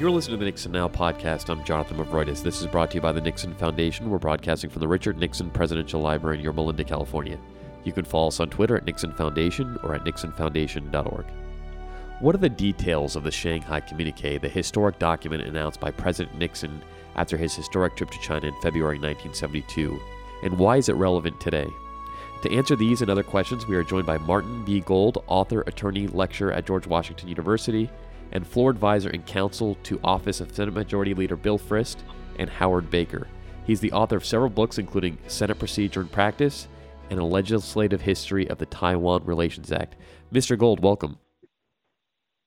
You're listening to the Nixon Now podcast. I'm Jonathan Movroydis. This is brought to you by the Nixon Foundation. We're broadcasting from the Richard Nixon Presidential Library in Yorba Linda, California. You can follow us on Twitter at Nixon Foundation or at nixonfoundation.org. What are the details of the Shanghai Communique, the historic document announced by President Nixon after his historic trip to China in February 1972? And why is it relevant today? To answer these and other questions, we are joined by Martin B. Gold, author, attorney, lecturer at George Washington University, and floor advisor and counsel to Office of Senate Majority Leader Bill Frist and Howard Baker. He's the author of several books, including Senate Procedure and Practice and a legislative history of the Taiwan Relations Act. Mr. Gold, welcome.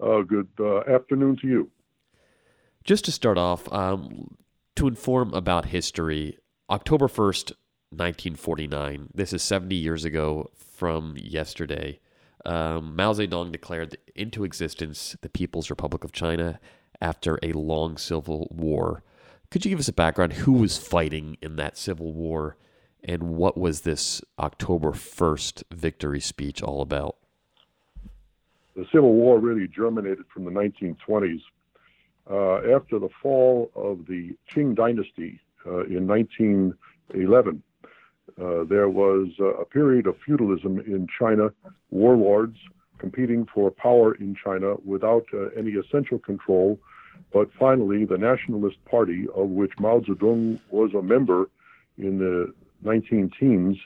Uh, good uh, afternoon to you. Just to start off, um, to inform about history, October 1st, 1949, this is 70 years ago from yesterday um, Mao Zedong declared into existence the People's Republic of China after a long civil war. Could you give us a background? Who was fighting in that civil war, and what was this October 1st victory speech all about? The Civil War really germinated from the 1920s. Uh, after the fall of the Qing dynasty uh, in 1911, uh, there was uh, a period of feudalism in China, warlords competing for power in China without uh, any essential control. But finally, the Nationalist Party, of which Mao Zedong was a member in the 19 teens,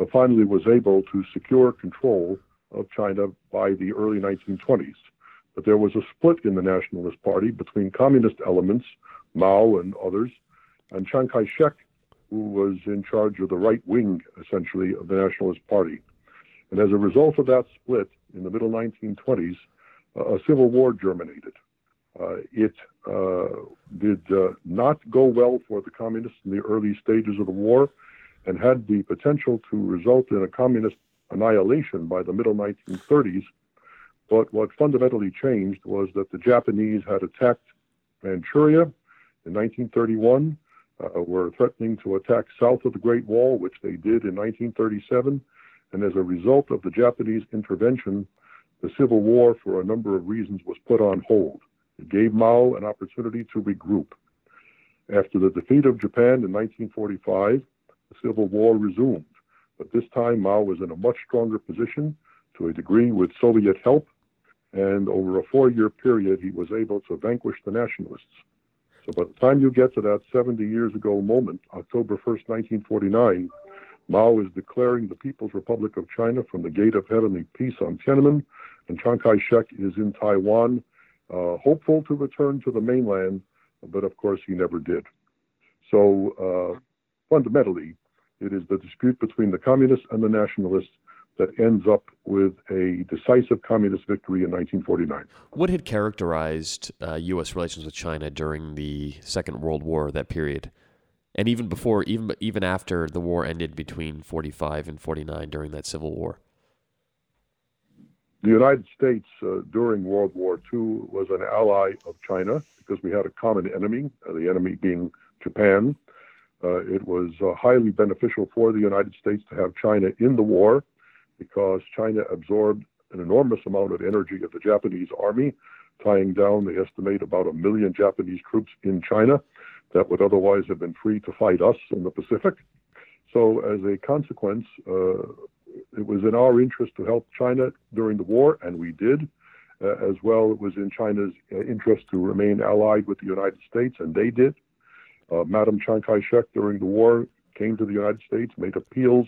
uh, finally was able to secure control of China by the early 1920s. But there was a split in the Nationalist Party between communist elements, Mao and others, and Chiang Kai shek who was in charge of the right wing, essentially, of the Nationalist Party. And as a result of that split in the middle 1920s, uh, a civil war germinated. Uh, it uh, did uh, not go well for the communists in the early stages of the war and had the potential to result in a communist annihilation by the middle 1930s. But what fundamentally changed was that the Japanese had attacked Manchuria in 1931 uh, were threatening to attack south of the Great Wall, which they did in 1937. And as a result of the Japanese intervention, the Civil War, for a number of reasons, was put on hold. It gave Mao an opportunity to regroup. After the defeat of Japan in 1945, the Civil War resumed. But this time, Mao was in a much stronger position to a degree with Soviet help. And over a four year period, he was able to vanquish the nationalists. So by the time you get to that 70 years ago moment, October 1st, 1949, Mao is declaring the People's Republic of China from the Gate of Heavenly Peace on Tiananmen, and Chiang Kai shek is in Taiwan, uh, hopeful to return to the mainland, but of course he never did. So uh, fundamentally, it is the dispute between the communists and the nationalists that ends up with a decisive communist victory in 1949. What had characterized uh, U.S. relations with China during the Second World War, that period? And even before, even even after the war ended between 45 and 49 during that Civil War? The United States uh, during World War II was an ally of China because we had a common enemy, uh, the enemy being Japan. Uh, it was uh, highly beneficial for the United States to have China in the war because China absorbed an enormous amount of energy of the Japanese army, tying down, they estimate, about a million Japanese troops in China that would otherwise have been free to fight us in the Pacific. So, as a consequence, uh, it was in our interest to help China during the war, and we did. Uh, as well, it was in China's uh, interest to remain allied with the United States, and they did. Uh, Madam Chiang Kai shek during the war came to the United States, made appeals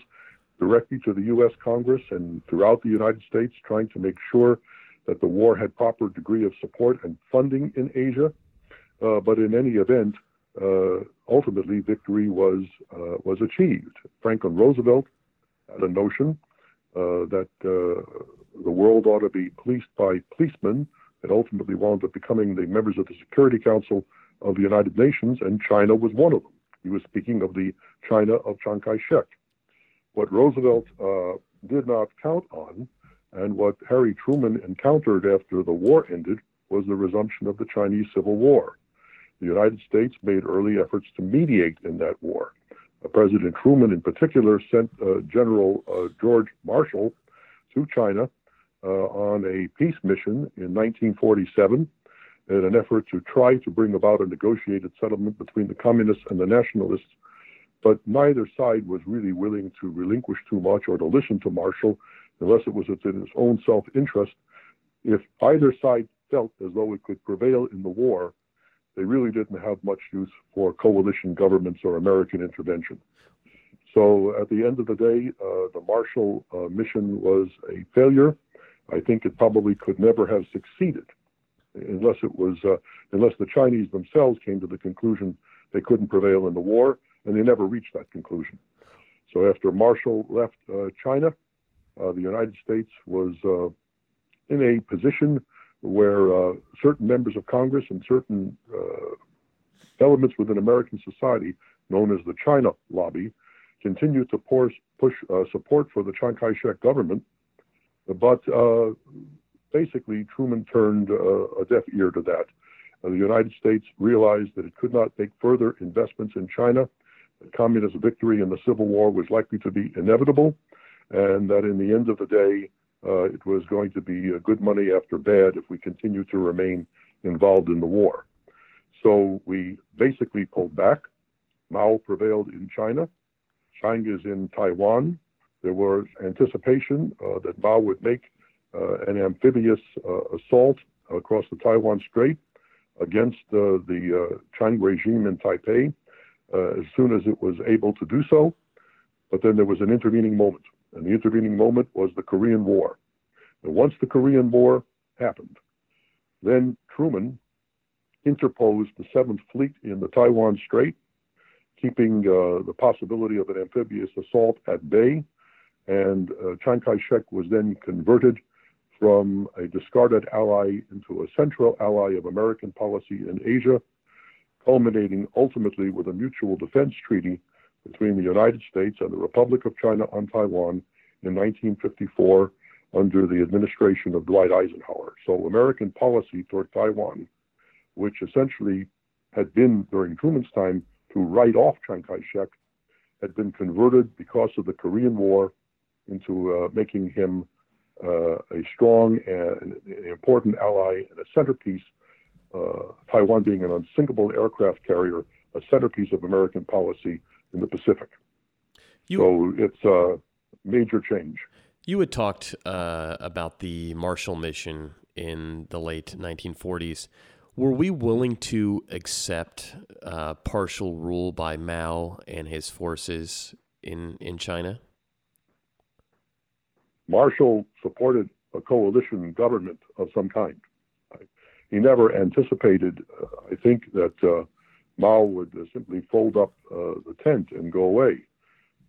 directly to the U.S. Congress and throughout the United States, trying to make sure that the war had proper degree of support and funding in Asia. Uh, but in any event, uh, ultimately victory was uh, was achieved. Franklin Roosevelt had a notion uh, that uh, the world ought to be policed by policemen, and ultimately wound up becoming the members of the Security Council of the United Nations, and China was one of them. He was speaking of the China of Chiang Kai-shek. What Roosevelt uh, did not count on, and what Harry Truman encountered after the war ended, was the resumption of the Chinese Civil War. The United States made early efforts to mediate in that war. Uh, President Truman, in particular, sent uh, General uh, George Marshall to China uh, on a peace mission in 1947. in an effort to try to bring about a negotiated settlement between the communists and the nationalists. But neither side was really willing to relinquish too much or to listen to Marshall unless it was within its own self interest. If either side felt as though it could prevail in the war, they really didn't have much use for coalition governments or American intervention. So at the end of the day, uh, the Marshall uh, mission was a failure. I think it probably could never have succeeded unless it was uh, unless the Chinese themselves came to the conclusion they couldn't prevail in the war, and they never reached that conclusion. So after Marshall left uh, China, uh, the United States was uh, in a position where certain members of Congress and certain elements within American society, known as the China lobby, continued to push, push uh, support for the Chiang Kai shek government, but uh, basically Truman turned uh, a deaf ear to that. Uh, the United States realized that it could not make further investments in China, communist victory in the Civil War was likely to be inevitable, and that in the end of the day, uh, it was going to be good money after bad if we continued to remain involved in the war. So we basically pulled back. Mao prevailed in China. Chiang is in Taiwan. There was anticipation uh, that Mao would make uh, an amphibious uh, assault across the Taiwan Strait against the Chiang regime in Taipei as soon as it was able to do so. But then there was an intervening moment, and the intervening moment was the Korean War. And once the Korean War happened, then Truman interposed the Seventh Fleet in the Taiwan Strait keeping uh, the possibility of an amphibious assault at bay. And uh, Chiang Kai shek was then converted from a discarded ally into a central ally of American policy in Asia, culminating ultimately with a mutual defense treaty between the United States and the Republic of China on Taiwan in 1954 under the administration of Dwight Eisenhower. So, American policy toward Taiwan, which essentially had been during Truman's time to write off Chiang Kai shek had been converted because of the Korean War into uh, making him uh, a strong and important ally and a centerpiece, Taiwan being an unsinkable aircraft carrier, a centerpiece of American policy in the Pacific. You, so it's a major change. You had talked uh, about the Marshall Mission in the late 1940s. Were we willing to accept uh, partial rule by Mao and his forces in in China? Marshall supported a coalition government of some kind. He never anticipated, uh, I think, that uh, Mao would uh, simply fold up the tent and go away.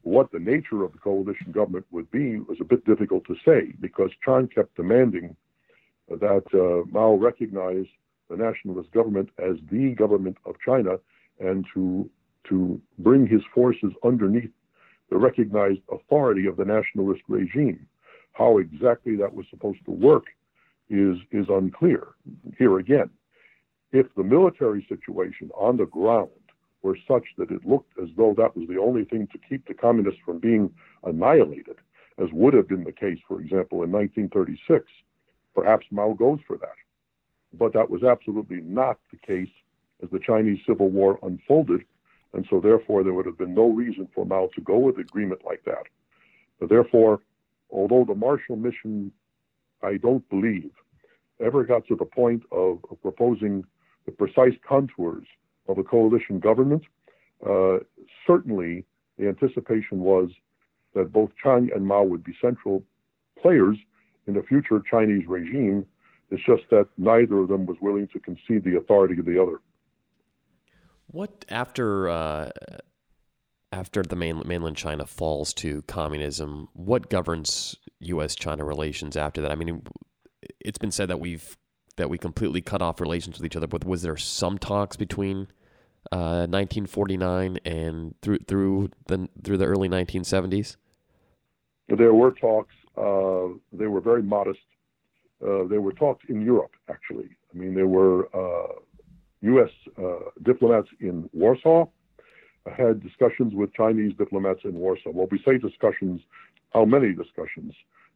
What the nature of the coalition government would be was a bit difficult to say because Chiang kept demanding that Mao recognize the nationalist government as the government of China and to to bring his forces underneath the recognized authority of the nationalist regime. How exactly that was supposed to work is is unclear. Here again, if the military situation on the ground were such that it looked as though that was the only thing to keep the communists from being annihilated, as would have been the case, for example, in 1936, perhaps Mao goes for that but that was absolutely not the case as the Chinese Civil War unfolded. And so, therefore, there would have been no reason for Mao to go with an agreement like that. But therefore, although the Marshall Mission, I don't believe, ever got to the point of, proposing the precise contours of a coalition government, uh, certainly the anticipation was that both Chiang and Mao would be central players in the future Chinese regime it's just that neither of them was willing to concede the authority of the other. What after uh, after the main, mainland China falls to communism? What governs U.S.-China relations after that? I mean, it's been said that we've that we completely cut off relations with each other. But was there some talks between uh, 1949 and through through the through the early 1970s? There were talks. Uh, they were very modest. Uh, were talks in Europe, actually. I mean, there were uh, U.S. Uh, diplomats in Warsaw. Had discussions with Chinese diplomats in Warsaw. Well, we say discussions, how many discussions?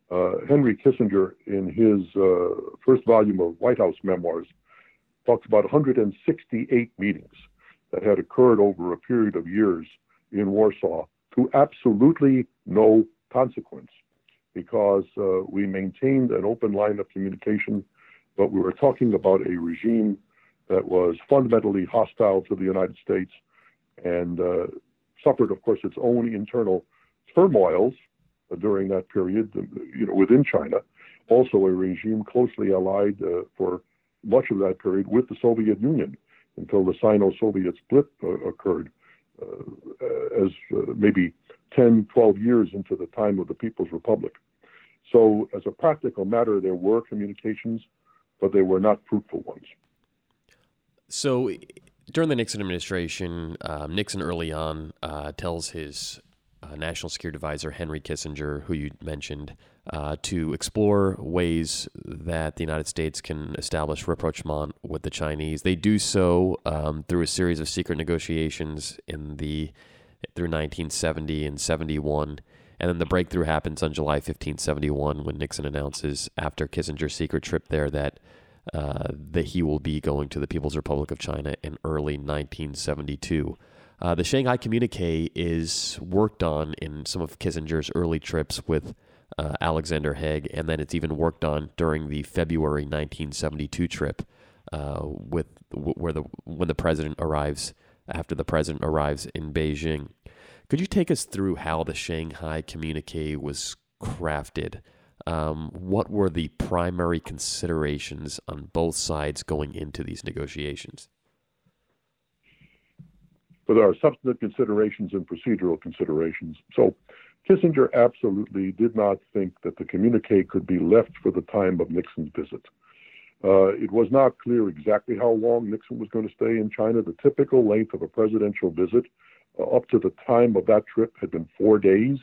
Uh, Henry Kissinger, in his uh, first volume of White House memoirs, talks about 168 meetings that had occurred over a period of years in Warsaw to absolutely no consequence because uh, we maintained an open line of communication, but we were talking about a regime that was fundamentally hostile to the United States and uh, suffered, of course, its own internal turmoils during that period, you know, within China. Also, a regime closely allied uh, for much of that period with the Soviet Union until the Sino-Soviet split uh, occurred, uh, as uh, maybe 10, 12 years into the time of the People's Republic. So, as a practical matter, there were communications, but they were not fruitful ones. So, during the Nixon administration, um, Nixon early on uh, tells his uh, national security advisor, Henry Kissinger, who you mentioned, uh, to explore ways that the United States can establish rapprochement with the Chinese. They do so um, through a series of secret negotiations in the through 1970 and 71. And then the breakthrough happens on July 15, 71, when Nixon announces after Kissinger's secret trip there that uh, that he will be going to the People's Republic of China in early 1972. Uh, the Shanghai Communique is worked on in some of Kissinger's early trips with uh, Alexander Haig, and then it's even worked on during the February 1972 trip uh, with where the when the president arrives after the president arrives in Beijing. Could you take us through how the Shanghai Communique was crafted? Um, what were the primary considerations on both sides going into these negotiations? But there are substantive considerations and procedural considerations. So Kissinger absolutely did not think that the communique could be left for the time of Nixon's visit. Uh, it was not clear exactly how long Nixon was going to stay in China. The typical length of a presidential visit uh, up to the time of that trip had been four days.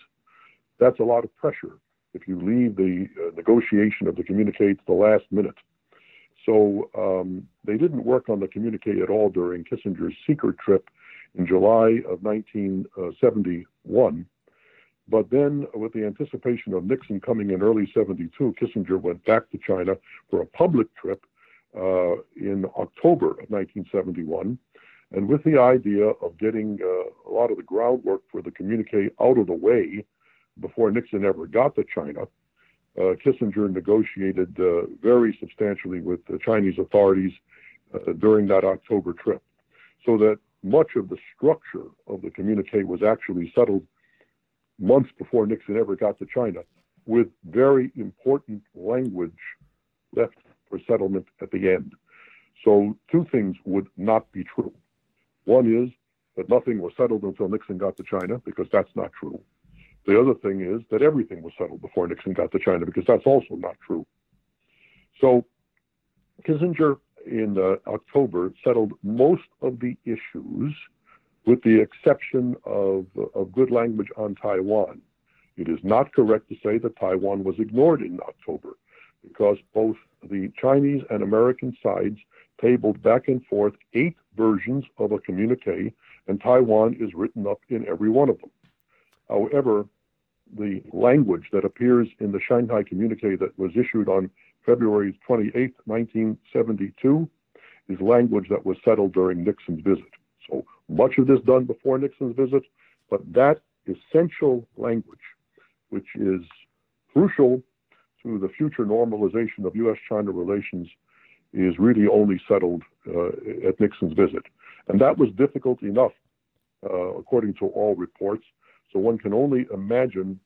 That's a lot of pressure if you leave the uh, negotiation of the communique to the last minute. So um, they didn't work on the communique at all during Kissinger's secret trip in July of 1971. But then, with the anticipation of Nixon coming in early 72, Kissinger went back to China for a public trip uh, in October of 1971. And with the idea of getting uh, a lot of the groundwork for the communique out of the way before Nixon ever got to China, uh, Kissinger negotiated uh, very substantially with the Chinese authorities uh, during that October trip, so that much of the structure of the communique was actually settled months before Nixon ever got to China, with very important language left for settlement at the end. So, two things would not be true. One is that nothing was settled until Nixon got to China, because that's not true. The other thing is that everything was settled before Nixon got to China, because that's also not true. So Kissinger in uh, October settled most of the issues, with the exception of, of good language on Taiwan. It is not correct to say that Taiwan was ignored in October, because both the Chinese and American sides tabled back and forth eight versions of a communique, and Taiwan is written up in every one of them. However, the language that appears in the Shanghai Communique that was issued on February 28, 1972, is language that was settled during Nixon's visit. So much of this done before Nixon's visit, but that essential language, which is crucial to the future normalization of U.S. China relations, is really only settled uh, at Nixon's visit. And that was difficult enough, uh, according to all reports, so one can only imagine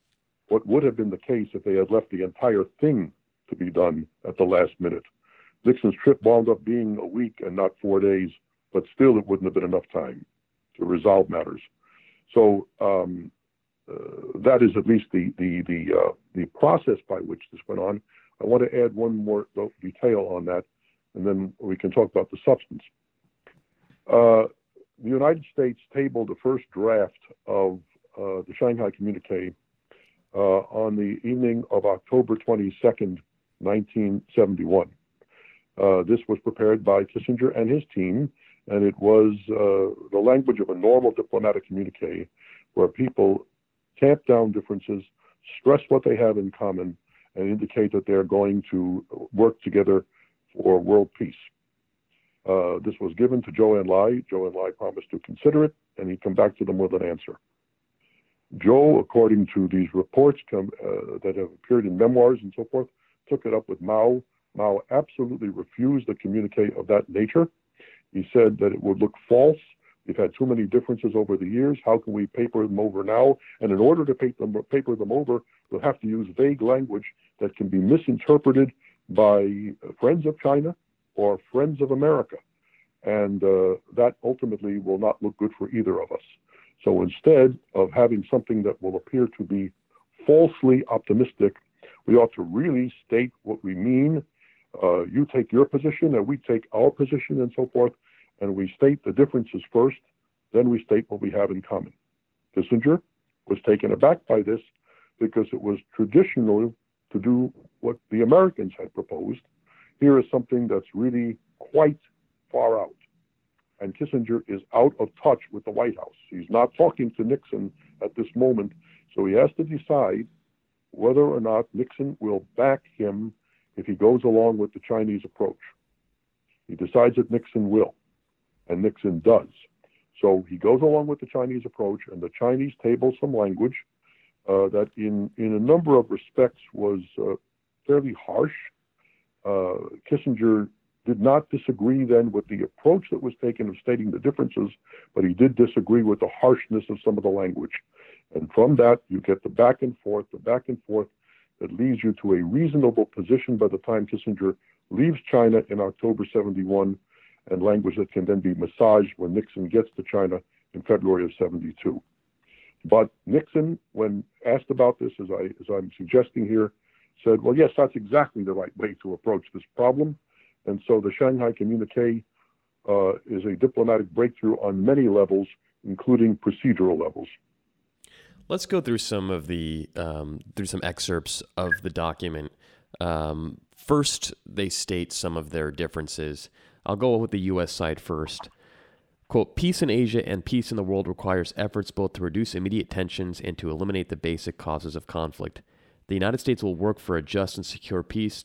what would have been the case if they had left the entire thing to be done at the last minute. Nixon's trip wound up being a week and not four days, but still it wouldn't have been enough time to resolve matters. So um, uh, that is at least the the the uh, the process by which this went on. I want to add one more detail on that, and then we can talk about the substance. Uh, the United States tabled the first draft of uh, the Shanghai Communique uh, on the evening of October 22nd, 1971. Uh, this was prepared by Kissinger and his team, and it was the language of a normal diplomatic communique where people tamp down differences, stress what they have in common, and indicate that they're going to work together for world peace. Uh, this was given to Zhou Enlai. Zhou Enlai promised to consider it, and he'd come back to them with an answer. Zhou, according to these reports uh, that have appeared in memoirs and so forth, took it up with Mao. Mao absolutely refused a communique of that nature. He said that it would look false. We've had too many differences over the years. How can we paper them over now? And in order to paper them, paper them over, we'll have to use vague language that can be misinterpreted by friends of China or friends of America. And uh, that ultimately will not look good for either of us. So instead of having something that will appear to be falsely optimistic, we ought to really state what we mean. Uh, you take your position and we take our position and so forth, and we state the differences first, then we state what we have in common. Kissinger was taken aback by this because it was traditional to do what the Americans had proposed. Here is something that's really quite far out and Kissinger is out of touch with the White House. He's not talking to Nixon at this moment, so he has to decide whether or not Nixon will back him if he goes along with the Chinese approach. He decides that Nixon will, and Nixon does. So he goes along with the Chinese approach, and the Chinese table some language uh, that, in in a number of respects, was uh, fairly harsh. Uh, Kissinger did not disagree then with the approach that was taken of stating the differences, but he did disagree with the harshness of some of the language. And from that, you get the back and forth, the back and forth that leads you to a reasonable position by the time Kissinger leaves China in October 71, and language that can then be massaged when Nixon gets to China in February of 72. But Nixon, when asked about this, as, I, as I'm suggesting here, said, well, yes, that's exactly the right way to approach this problem. And so the Shanghai Communique uh, is a diplomatic breakthrough on many levels, including procedural levels. Let's go through some of the um, through some excerpts of the document. Um, first, they state some of their differences. I'll go with the U.S. side first. Quote, peace in Asia and peace in the world requires efforts both to reduce immediate tensions and to eliminate the basic causes of conflict. The United States will work for a just and secure peace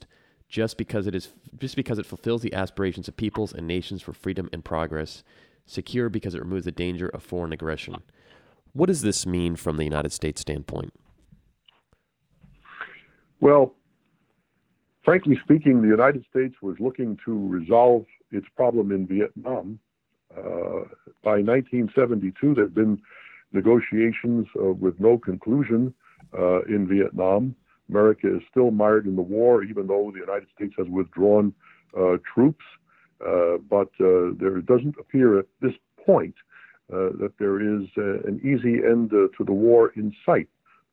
just because it is just because it fulfills the aspirations of peoples and nations for freedom and progress, secure because it removes the danger of foreign aggression. What does this mean from the United States standpoint? Well, frankly speaking, the United States was looking to resolve its problem in Vietnam. Uh, by 1972, there had been negotiations uh, with no conclusion uh, in Vietnam. America is still mired in the war, even though the United States has withdrawn uh, troops. Uh, but uh, there doesn't appear at this point uh, that there is uh, an easy end to the war in sight.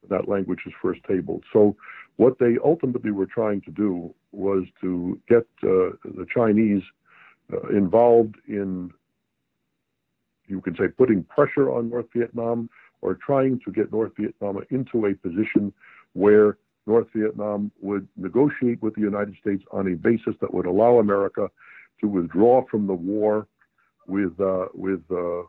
That language is first tabled. So, what they ultimately were trying to do was to get the Chinese involved in, you can say, putting pressure on North Vietnam or trying to get North Vietnam into a position where North Vietnam would negotiate with the United States on a basis that would allow America to withdraw from the war with uh, with uh, uh,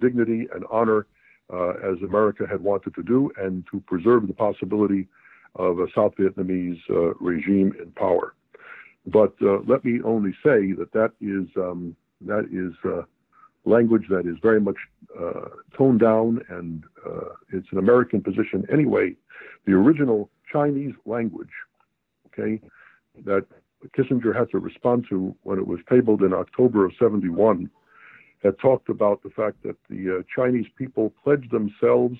dignity and honor, uh, as America had wanted to do, and to preserve the possibility of a South Vietnamese uh, regime in power. But uh, let me only say that that is um, that is language that is very much uh, toned down, and uh, it's an American position anyway. The original Chinese language, okay, that Kissinger had to respond to when it was tabled in October of 71, had talked about the fact that the uh, Chinese people pledged themselves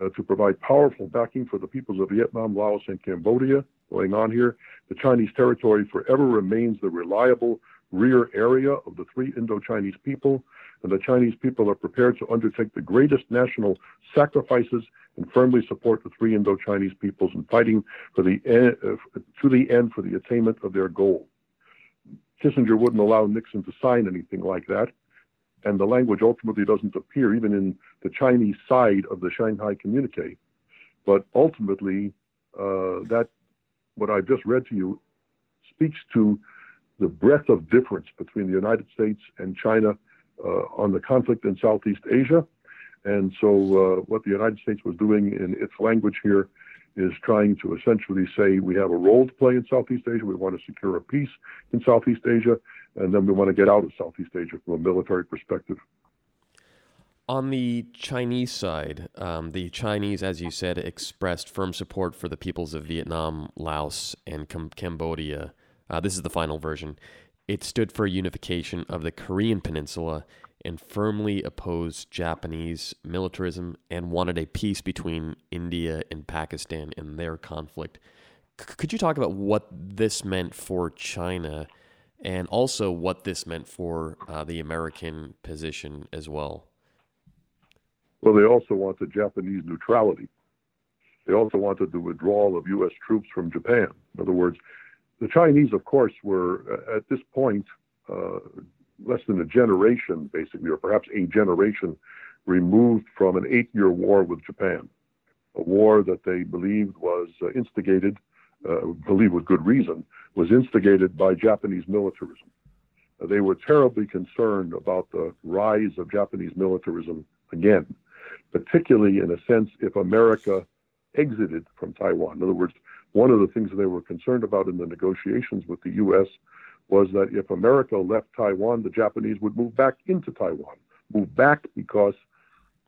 uh, to provide powerful backing for the peoples of Vietnam, Laos, and Cambodia. Going on here, the Chinese territory forever remains the reliable rear area of the three Indo-Chinese people and the Chinese people are prepared to undertake the greatest national sacrifices and firmly support the three Indo-Chinese peoples in fighting for the uh, to the end for the attainment of their goal. Kissinger wouldn't allow Nixon to sign anything like that, and the language ultimately doesn't appear even in the Chinese side of the Shanghai Communique. But ultimately, uh, that what I've just read to you speaks to the breadth of difference between the United States and China on the conflict in Southeast Asia. And so, uh, what the United States was doing in its language here is trying to essentially say we have a role to play in Southeast Asia. We want to secure a peace in Southeast Asia. and then we want to get out of Southeast Asia from a military perspective. On the Chinese side, um, the Chinese, as you said, expressed firm support for the peoples of Vietnam, Laos, and Cambodia. Uh, this is the final version. It stood for unification of the Korean Peninsula and firmly opposed Japanese militarism and wanted a peace between India and Pakistan in their conflict. C- could you talk about what this meant for China and also what this meant for uh, the American position as well? Well, they also wanted Japanese neutrality. They also wanted the withdrawal of U.S. troops from Japan. In other words, the Chinese, of course, were uh, at this point uh, less than a generation, basically, or perhaps a generation removed from an eight year war with Japan, a war that they believed was uh, instigated, uh, believe with good reason, was instigated by Japanese militarism. Uh, they were terribly concerned about the rise of Japanese militarism again particularly in a sense if America exited from Taiwan. In other words, one of the things they were concerned about in the negotiations with the U.S. was that if America left Taiwan, the Japanese would move back into Taiwan. Move back because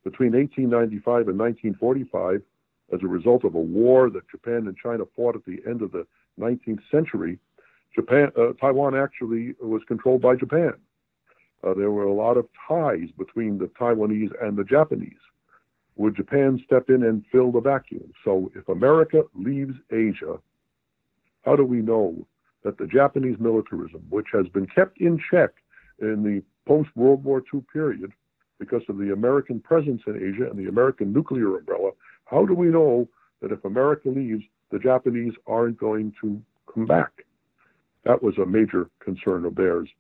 between 1895 and 1945, as a result of a war that Japan and China fought at the end of the 19th century, Japan, uh, Taiwan actually was controlled by Japan. Uh, there were a lot of ties between the Taiwanese and the Japanese would Japan step in and fill the vacuum? So if America leaves Asia, how do we know that the Japanese militarism, which has been kept in check in the post World War II period because of the American presence in Asia and the American nuclear umbrella, how do we know that if America leaves, the Japanese aren't going to come back? That was a major concern of theirs.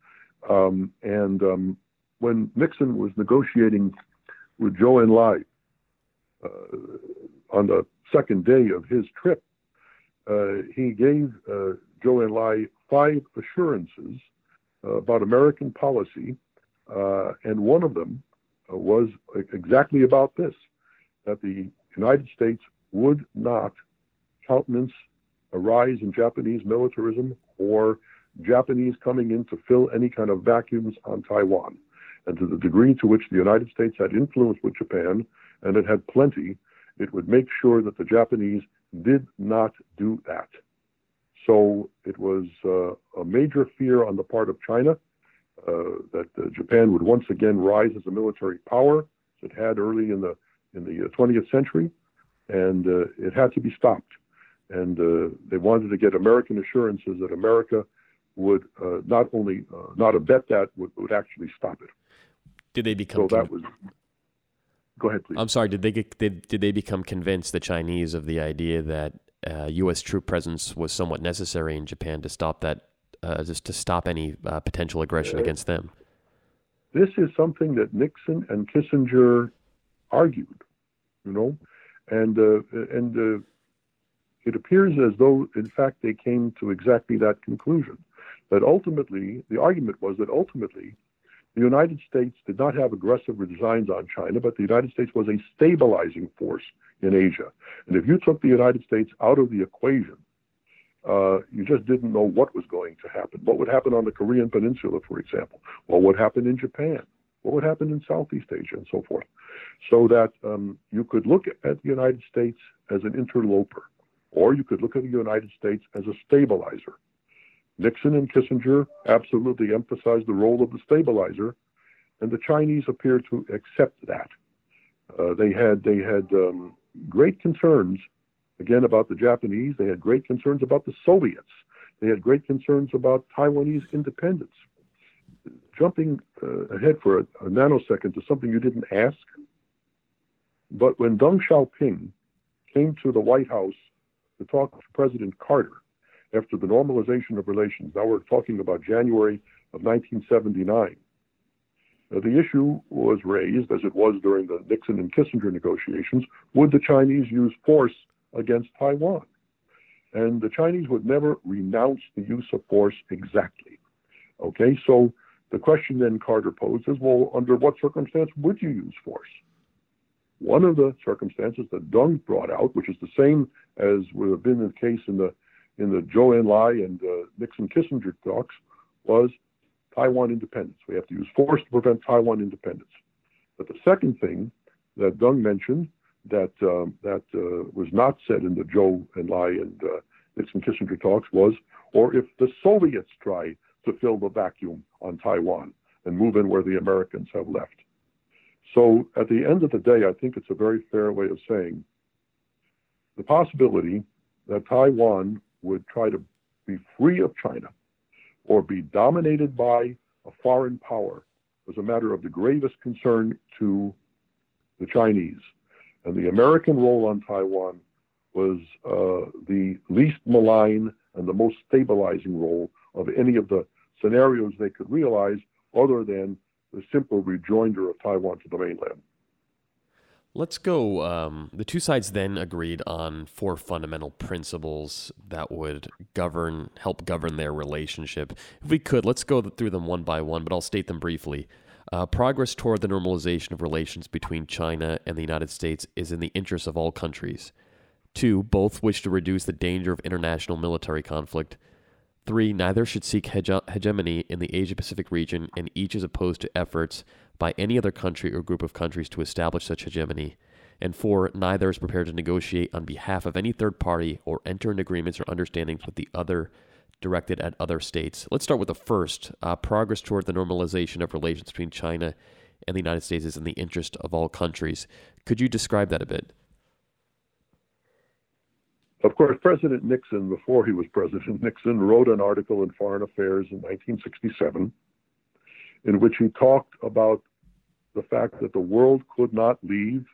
Um, and um, when Nixon was negotiating with Zhou Enlai on the second day of his trip, uh, he gave uh, Zhou Enlai five assurances about American policy, and one of them was exactly about this: that the United States would not countenance a rise in Japanese militarism or Japanese coming in to fill any kind of vacuums on Taiwan. And to the degree to which the United States had influence with Japan, and it had plenty, it would make sure that the Japanese did not do that. So it was uh, a major fear on the part of China uh, that uh, Japan would once again rise as a military power, as it had early in the in the 20th uh, century, and uh, it had to be stopped. And uh, they wanted to get American assurances that America would not only not abet that, would, would actually stop it. Did they become? So that was Go ahead, please. I'm sorry. Did they get, did, did they become convinced the Chinese of the idea that uh, U.S. troop presence was somewhat necessary in Japan to stop that, uh, just to stop any uh, potential aggression uh, against them? This is something that Nixon and Kissinger argued, you know, and uh, and uh, it appears as though, in fact, they came to exactly that conclusion. That ultimately, the argument was that ultimately the United States did not have aggressive designs on China, but the United States was a stabilizing force in Asia. And if you took the United States out of the equation, uh, you just didn't know what was going to happen. What would happen on the Korean Peninsula, for example? What would happen in Japan? What would happen in Southeast Asia and so forth? So that um, you could look at the United States as an interloper, or you could look at the United States as a stabilizer. Nixon and Kissinger absolutely emphasized the role of the stabilizer, and the Chinese appear to accept that. Uh, they had they had um, great concerns again about the Japanese. They had great concerns about the Soviets. They had great concerns about Taiwanese independence. Jumping uh, ahead for a, a nanosecond to something you didn't ask, but when Deng Xiaoping came to the White House to talk to President Carter, after the normalization of relations. Now we're talking about January of 1979. Uh, the issue was raised, as it was during the Nixon and Kissinger negotiations, would the Chinese use force against Taiwan? And the Chinese would never renounce the use of force exactly. Okay, so the question then Carter posed is well, under what circumstance would you use force? One of the circumstances that Deng brought out, which is the same as would have been the case in the in the Zhou Enlai and uh, Nixon Kissinger talks was Taiwan independence. We have to use force to prevent Taiwan independence. But the second thing that Deng mentioned that um, that uh, was not said in the Zhou Enlai and uh, Nixon Kissinger talks was, or if the Soviets try to fill the vacuum on Taiwan and move in where the Americans have left. So at the end of the day, I think it's a very fair way of saying the possibility that Taiwan would try to be free of China or be dominated by a foreign power was a matter of the gravest concern to the Chinese. And the American role on Taiwan was uh, the least malign and the most stabilizing role of any of the scenarios they could realize other than the simple rejoinder of Taiwan to the mainland. Let's go. Um, the two sides then agreed on four fundamental principles that would govern, help govern their relationship. If we could, let's go through them one by one, but I'll state them briefly. Uh, progress toward the normalization of relations between China and the United States is in the interest of all countries. Two, both wish to reduce the danger of international military conflict. Three, neither should seek hege- hegemony in the Asia Pacific region, and each is opposed to efforts by any other country or group of countries to establish such hegemony. And four, neither is prepared to negotiate on behalf of any third party or enter into agreements or understandings with the other directed at other states. Let's start with the first. Uh, progress toward the normalization of relations between China and the United States is in the interest of all countries. Could you describe that a bit? Of course, President Nixon, before he was President Nixon, wrote an article in Foreign Affairs in 1967 in which he talked about the fact that the world could not leave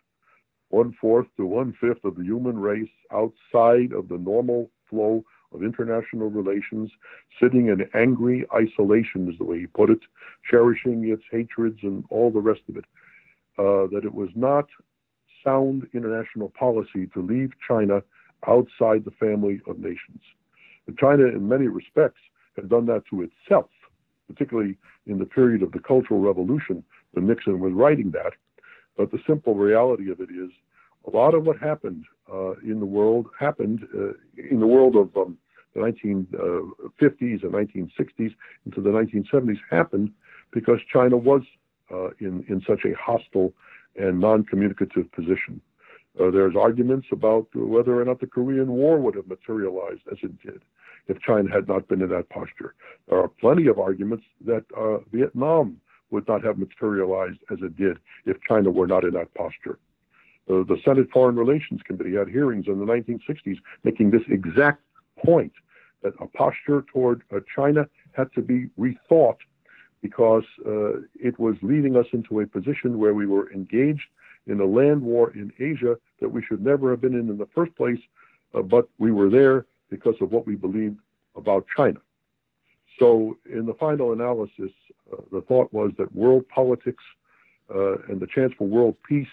one fourth to one fifth of the human race outside of the normal flow of international relations, sitting in angry isolation, is the way he put it, cherishing its hatreds and all the rest of it. Uh, that it was not sound international policy to leave China outside the family of nations. And China, in many respects, had done that to itself, particularly in the period of the Cultural Revolution when Nixon was writing that. But the simple reality of it is a lot of what happened uh, in the world happened uh, in the world of um, the 1950s and 1960s into the 1970s happened because China was uh, in in such a hostile and non-communicative position. Uh, there's arguments about whether or not the Korean War would have materialized as it did if China had not been in that posture. There are plenty of arguments that uh, Vietnam would not have materialized as it did if China were not in that posture. Uh, the Senate Foreign Relations Committee had hearings in the 1960s making this exact point that a posture toward uh, China had to be rethought because uh, it was leading us into a position where we were engaged in a land war in Asia that we should never have been in in the first place, uh, but we were there because of what we believed about China. So, in the final analysis, uh, the thought was that world politics uh, and the chance for world peace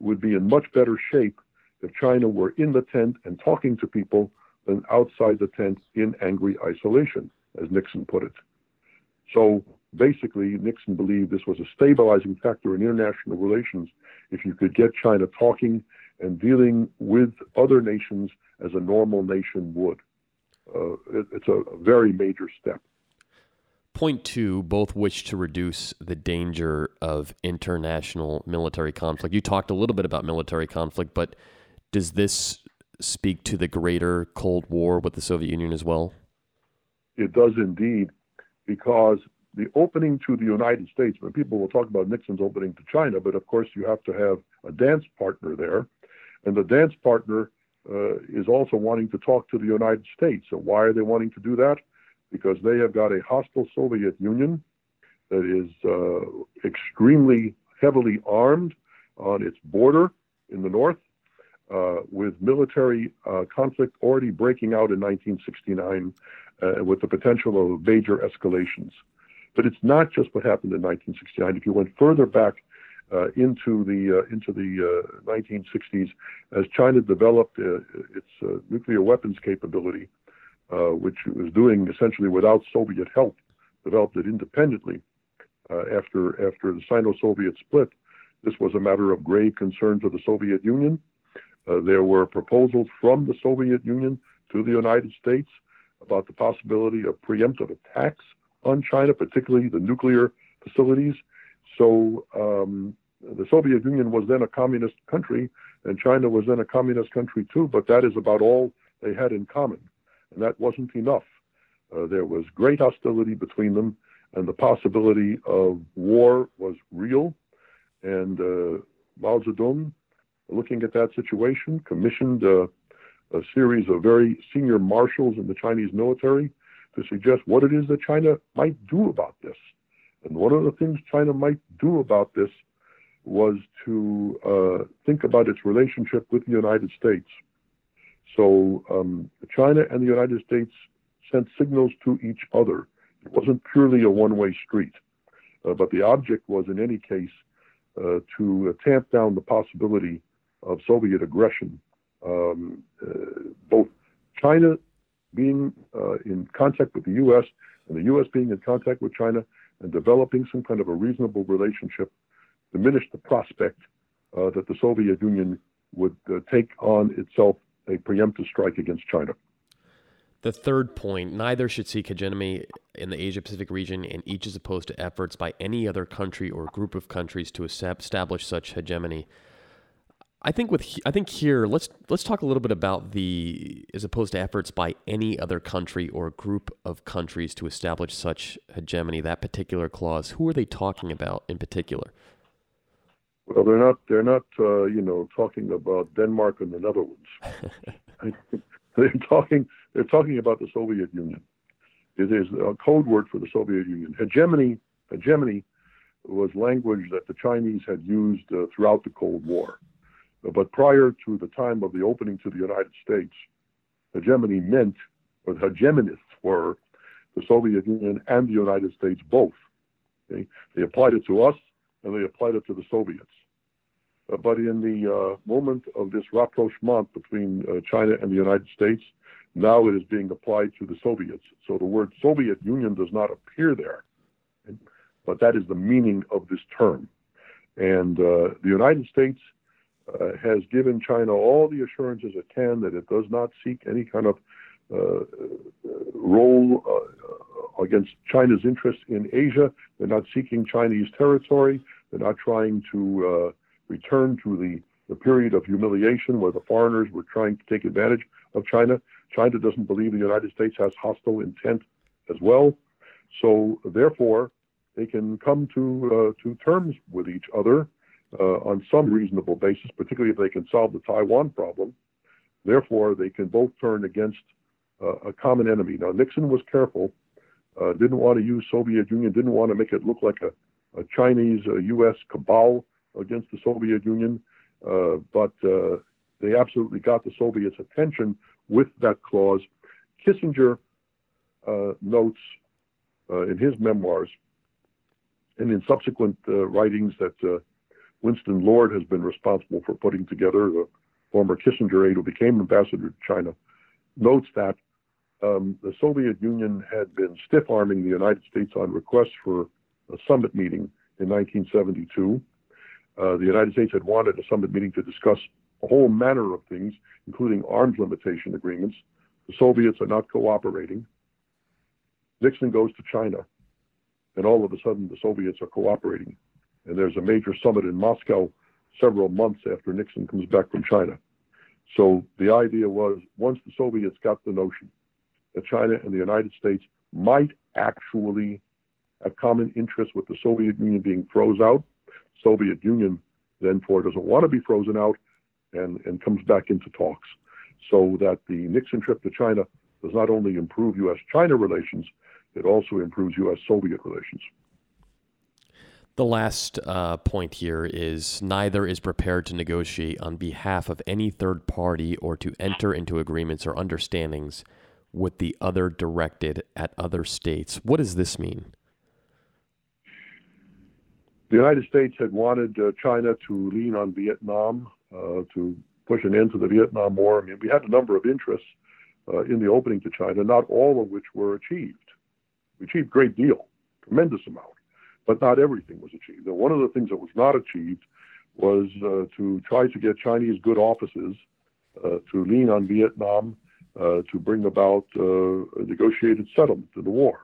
would be in much better shape if China were in the tent and talking to people than outside the tent in angry isolation, as Nixon put it. So basically, Nixon believed this was a stabilizing factor in international relations if you could get China talking and dealing with other nations as a normal nation would. Uh, it, it's a very major step. Point two, both wish to reduce the danger of international military conflict. You talked a little bit about military conflict, but does this speak to the greater Cold War with the Soviet Union as well? It does indeed, because the opening to the United States, when people will talk about Nixon's opening to China, but of course you have to have a dance partner there. And the dance partner uh, is also wanting to talk to the United States. So why are they wanting to do that? Because they have got a hostile Soviet Union that is uh, extremely heavily armed on its border in the north, uh, with military uh, conflict already breaking out in 1969 uh, with the potential of major escalations. But it's not just what happened in 1969. If you went further back uh, into the uh, into the 1960s, uh, as China developed uh, its uh, nuclear weapons capability, which it was doing essentially without Soviet help, developed it independently after after the Sino-Soviet split. This was a matter of grave concern to the Soviet Union. there were proposals from the Soviet Union to the United States about the possibility of preemptive attacks on China, particularly the nuclear facilities. So um, the Soviet Union was then a communist country, and China was then a communist country too, but that is about all they had in common. And that wasn't enough. Uh, there was great hostility between them, and the possibility of war was real. And uh, Mao Zedong, looking at that situation, commissioned uh, a series of very senior marshals in the Chinese military to suggest what it is that China might do about this. And one of the things China might do about this was to uh, think about its relationship with the United States. So um, China and the United States sent signals to each other. It wasn't purely a one-way street, uh, but the object was, in any case, uh, to tamp down the possibility of Soviet aggression. Um, uh, both China being uh, in contact with the U.S. and the U.S. being in contact with China and developing some kind of a reasonable relationship diminished the prospect uh, that the Soviet Union would uh, take on itself a preemptive strike against China. The third point neither should seek hegemony in the Asia Pacific region, and each is opposed to efforts by any other country or group of countries to establish such hegemony. I think with I think here let's let's talk a little bit about the as opposed to efforts by any other country or group of countries to establish such hegemony. That particular clause. Who are they talking about in particular? Well, they're not. They're not. Uh, you know, talking about Denmark and the Netherlands. they're talking. They're talking about the Soviet Union. It is a code word for the Soviet Union. Hegemony. Hegemony was language that the Chinese had used uh, throughout the Cold War. But prior to the time of the opening to the United States, hegemony meant, or the hegemonists were, the Soviet Union and the United States both. Okay? They applied it to us and they applied it to the Soviets. Uh, but in the uh, moment of this rapprochement between uh, China and the United States, now it is being applied to the Soviets. So the word Soviet Union does not appear there, but that is the meaning of this term. And uh, the United States uh, has given China all the assurances it can that it does not seek any kind of uh, role uh, against China's interests in Asia. They're not seeking Chinese territory. They're not trying to uh, return to the, the period of humiliation where the foreigners were trying to take advantage of China. China doesn't believe the United States has hostile intent as well. So therefore, they can come to uh, to terms with each other uh, on some reasonable basis, particularly if they can solve the Taiwan problem. Therefore, they can both turn against uh, a common enemy. Now, Nixon was careful, uh, didn't want to use Soviet Union, didn't want to make it look like a, a Chinese U.S. Uh, cabal against the Soviet Union, uh, but uh, they absolutely got the Soviets' attention with that clause. Kissinger notes in his memoirs and in subsequent writings that Winston Lord has been responsible for putting together, the former Kissinger aide who became ambassador to China, notes that um, the Soviet Union had been stiff arming the United States on requests for a summit meeting in 1972. Uh, the United States had wanted a summit meeting to discuss a whole manner of things, including arms limitation agreements. The Soviets are not cooperating. Nixon goes to China, and all of a sudden the Soviets are cooperating and there's a major summit in Moscow several months after Nixon comes back from China. So the idea was once the Soviets got the notion that China and the United States might actually have common interests with the Soviet Union being froze out, Soviet Union then for doesn't want to be frozen out and, and comes back into talks. So that the Nixon trip to China does not only improve U.S. China relations, it also improves U.S. Soviet relations. The last uh, point here is neither is prepared to negotiate on behalf of any third party or to enter into agreements or understandings with the other directed at other states. What does this mean? The United States had wanted uh, China to lean on Vietnam uh, to push an end to the Vietnam War. I mean, we had a number of interests uh, in the opening to China, not all of which were achieved. We achieved a great deal, tremendous amount but not everything was achieved. And one of the things that was not achieved was uh, to try to get Chinese good offices uh, to lean on Vietnam uh, to bring about uh, a negotiated settlement to the war.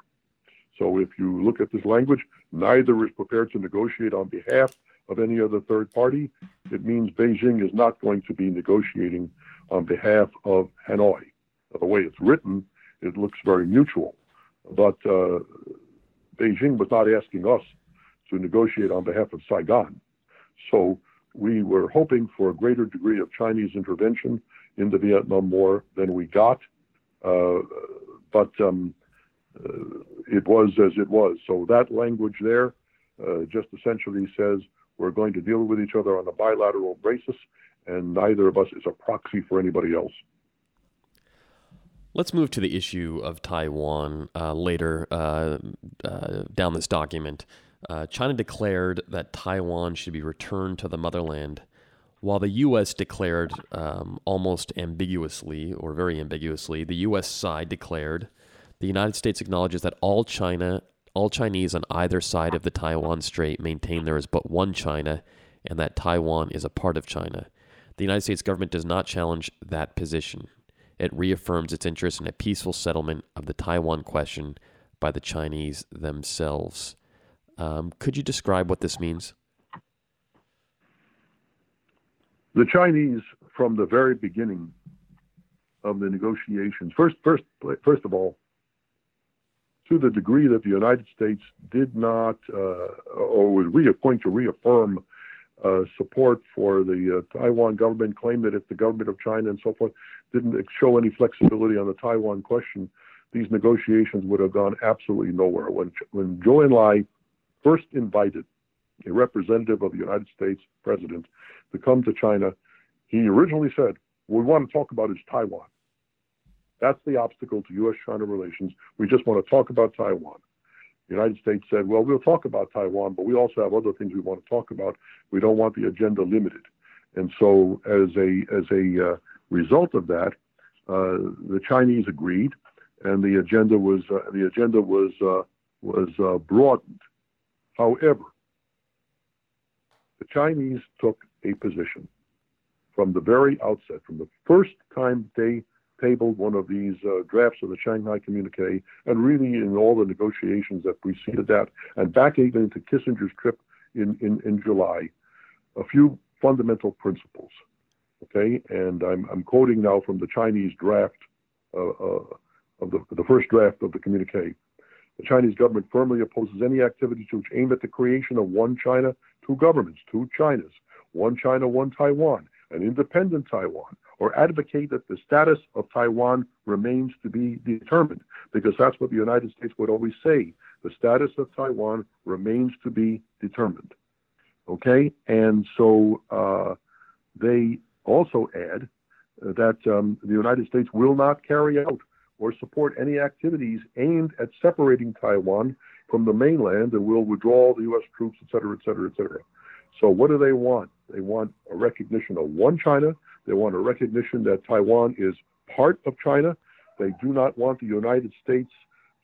So if you look at this language, neither is prepared to negotiate on behalf of any other third party. It means Beijing is not going to be negotiating on behalf of Hanoi. The way it's written, it looks very mutual. But uh, Beijing was not asking us to negotiate on behalf of Saigon. So we were hoping for a greater degree of Chinese intervention in the Vietnam War than we got. Uh, but um, uh, it was as it was. So that language there uh, just essentially says we're going to deal with each other on a bilateral basis, and neither of us is a proxy for anybody else. Let's move to the issue of Taiwan uh, later uh, uh, down this document. Uh, China declared that Taiwan should be returned to the motherland, while the U.S. declared um, almost ambiguously, or very ambiguously, the U.S. side declared the United States acknowledges that all China, all Chinese on either side of the Taiwan Strait maintain there is but one China, and that Taiwan is a part of China. The United States government does not challenge that position. It reaffirms its interest in a peaceful settlement of the Taiwan question by the Chinese themselves. Um, could you describe what this means? The Chinese, from the very beginning of the negotiations, first, first, first of all, to the degree that the United States did not, uh, or was re- going to reaffirm uh, support for the uh, Taiwan government, claim that if the government of China and so forth didn't show any flexibility on the Taiwan question, these negotiations would have gone absolutely nowhere. When, when Zhou Enlai first invited a representative of the United States president to come to China, he originally said, What we want to talk about is Taiwan. That's the obstacle to U.S. China relations. We just want to talk about Taiwan. The United States said, well, we'll talk about Taiwan, but we also have other things we want to talk about. We don't want the agenda limited. And so, as a, as a uh, result of that, uh, the Chinese agreed, and the agenda was, uh, the agenda was, uh, was broadened. However, the Chinese took a position from the very outset, from the first time they tabled one of these uh, drafts of the Shanghai Communique, and really in all the negotiations that preceded that, and back even into Kissinger's trip in, in, in July, a few fundamental principles. Okay, and I'm, I'm quoting now from the Chinese draft uh, uh, of the, the first draft of the communique. The Chinese government firmly opposes any activities which aim at the creation of one China, two governments, two Chinas, one China, one Taiwan, an independent Taiwan, or advocate that the status of Taiwan remains to be determined, because that's what the United States would always say. The status of Taiwan remains to be determined. Okay? And so uh, they also add that um, the United States will not carry out or support any activities aimed at separating Taiwan from the mainland and will withdraw the U.S. troops, et cetera, et cetera, et cetera. So, what do they want? They want a recognition of one China, they want a recognition that Taiwan is part of China. They do not want the United States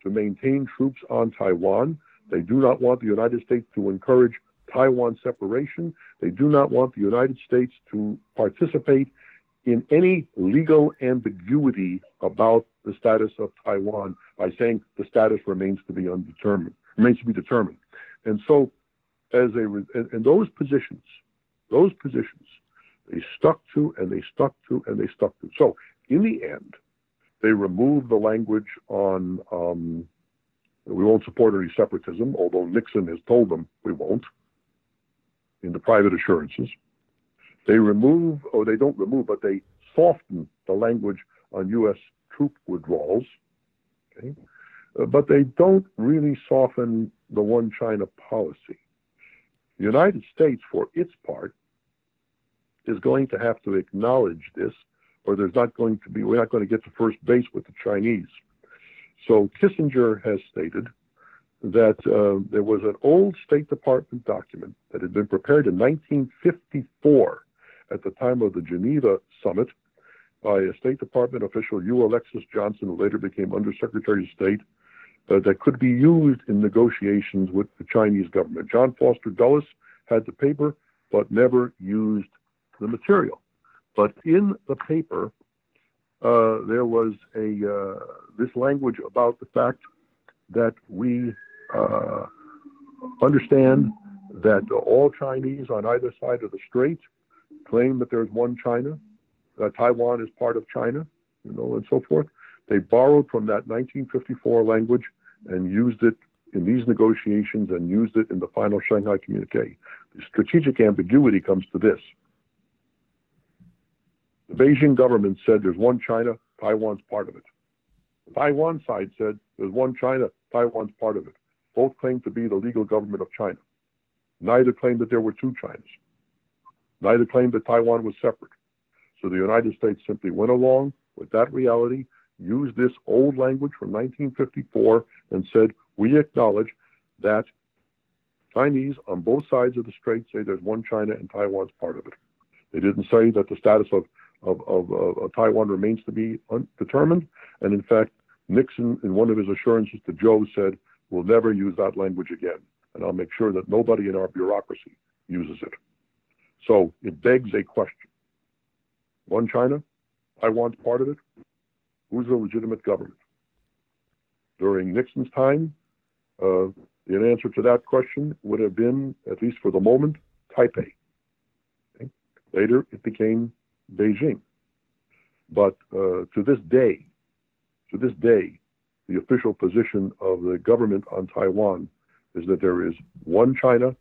to maintain troops on Taiwan. They do not want the United States to encourage Taiwan separation. They do not want the United States to participate in any legal ambiguity about the status of Taiwan by saying the status remains to be undetermined, remains to be determined. And so, as a in those positions, those positions they stuck to and they stuck to and they stuck to. So in the end, they removed the language on um, we won't support any separatism, although Nixon has told them we won't in the private assurances. They remove, or they don't remove, but they soften the language on U.S. troop withdrawals. Okay? Uh, but they don't really soften the one China policy. The United States, for its part, is going to have to acknowledge this, or there's not going to be, we're not going to get to first base with the Chinese. So Kissinger has stated that uh, there was an old State Department document that had been prepared in 1954 at the time of the Geneva summit by a State Department official, U. Alexis Johnson, who later became Undersecretary of State, uh, that could be used in negotiations with the Chinese government. John Foster Dulles had the paper, but never used the material. But in the paper, uh, there was a uh, this language about the fact that we uh, understand that all Chinese on either side of the strait claim that there's one China, that Taiwan is part of China, you know, and so forth. They borrowed from that 1954 language and used it in these negotiations and used it in the final Shanghai communique. The strategic ambiguity comes to this. The Beijing government said there's one China, Taiwan's part of it. The Taiwan side said there's one China, Taiwan's part of it. Both claimed to be the legal government of China. Neither claimed that there were two Chinas. Neither claimed that Taiwan was separate. So the United States simply went along with that reality, used this old language from 1954, and said, we acknowledge that Chinese on both sides of the strait say there's one China and Taiwan's part of it. They didn't say that the status of, of, of, of Taiwan remains to be undetermined. And in fact, Nixon, in one of his assurances to Zhou, said, We'll never use that language again. And I'll make sure that nobody in our bureaucracy uses it. So it begs a question One China, Taiwan's part of it. Who's the legitimate government? During Nixon's time, uh, the answer to that question would have been, at least for the moment, Taipei. Okay? Later, it became Beijing. But uh, to this day, to this day, the official position of the government on Taiwan is that there is one China,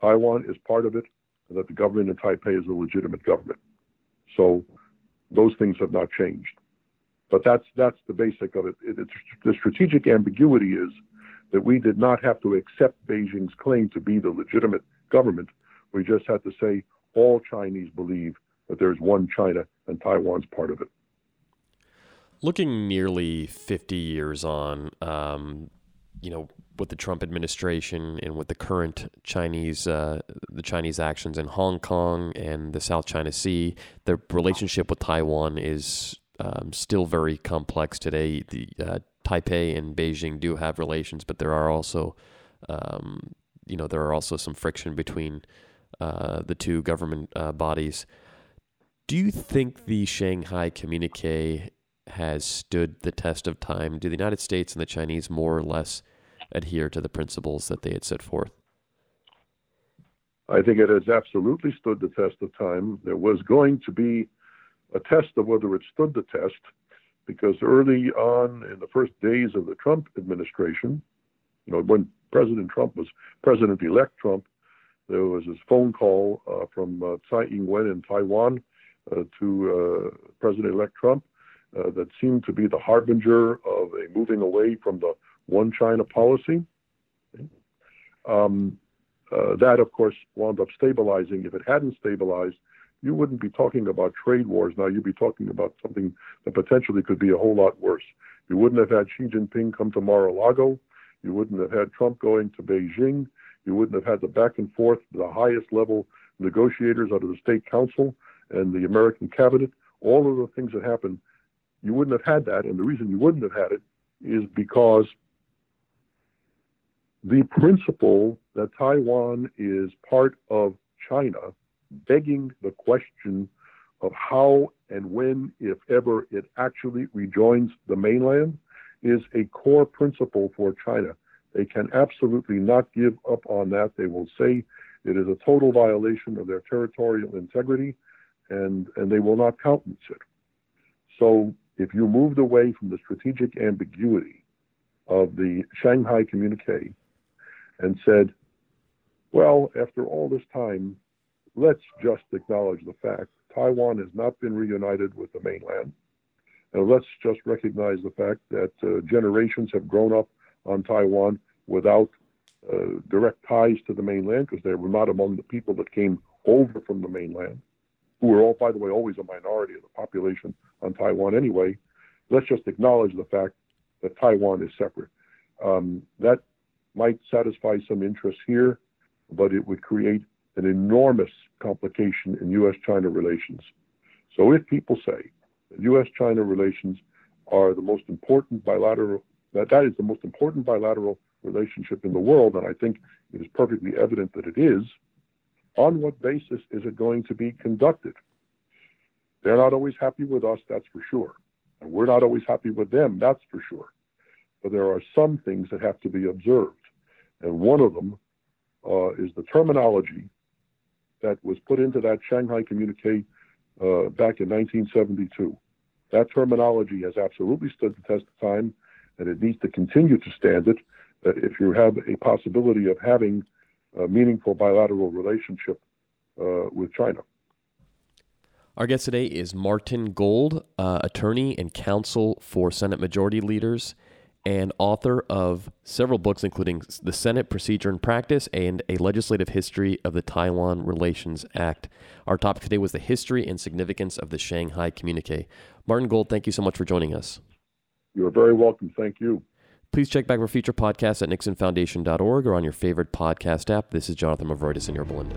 Taiwan is part of it, and that the government in Taipei is a legitimate government. So those things have not changed. But that's that's the basic of it. it the strategic ambiguity is that we did not have to accept Beijing's claim to be the legitimate government. We just had to say all Chinese believe that there's one China and Taiwan's part of it. Looking nearly 50 years on, um, you know, with the Trump administration and with the current Chinese uh, the Chinese actions in Hong Kong and the South China Sea, the relationship with Taiwan is um, still very complex today. The uh, Taipei and Beijing do have relations, but there are also, um, you know, there are also some friction between uh, the two government uh, bodies. Do you think the Shanghai Communique has stood the test of time? Do the United States and the Chinese more or less adhere to the principles that they had set forth? I think it has absolutely stood the test of time. There was going to be a test of whether it stood the test because early on in the first days of the Trump administration, you know, when President Trump was President-elect Trump, there was this phone call uh, from uh, Tsai Ing-wen in Taiwan uh, to uh, President-elect Trump uh, that seemed to be the harbinger of a moving away from the one China policy. Um, uh, that, of course, wound up stabilizing. If it hadn't stabilized, you wouldn't be talking about trade wars now. You'd be talking about something that potentially could be a whole lot worse. You wouldn't have had Xi Jinping come to Mar-a-Lago. You wouldn't have had Trump going to Beijing. You wouldn't have had the back and forth, the highest level negotiators out of the State Council and the American cabinet. All of the things that happened, you wouldn't have had that. And the reason you wouldn't have had it is because the principle that Taiwan is part of China begging the question of how and when, if ever, it actually rejoins the mainland is a core principle for China. They can absolutely not give up on that. They will say it is a total violation of their territorial integrity, and, and they will not countenance it. So if you moved away from the strategic ambiguity of the Shanghai communique and said, well, after all this time, let's just acknowledge the fact Taiwan has not been reunited with the mainland. And let's just recognize the fact that uh, generations have grown up on Taiwan without uh, direct ties to the mainland because they were not among the people that came over from the mainland, who were all, by the way, always a minority of the population on Taiwan anyway. Let's just acknowledge the fact that Taiwan is separate. Um, that might satisfy some interests here, but it would create an enormous complication in U.S. China relations. So if people say that U.S. China relations are the most important bilateral, that that is the most important bilateral relationship in the world, and I think it is perfectly evident that it is, on what basis is it going to be conducted? They're not always happy with us, that's for sure. And we're not always happy with them, that's for sure. but there are some things that have to be observed. And one of them uh, is the terminology that was put into that Shanghai communique uh, back in 1972. That terminology has absolutely stood the test of time, and it needs to continue to stand it uh, if you have a possibility of having a meaningful bilateral relationship uh, with China. Our guest today is Martin Gold, uh, attorney and counsel for Senate Majority Leaders and author of several books, including The Senate Procedure and Practice and A Legislative History of the Taiwan Relations Act. Our topic today was the history and significance of the Shanghai Communique. Martin Gold, thank you so much for joining us. You're very welcome. Thank you. Please check back for future podcasts at nixonfoundation.org or on your favorite podcast app. This is Jonathan Movroydis in Yorba Linda.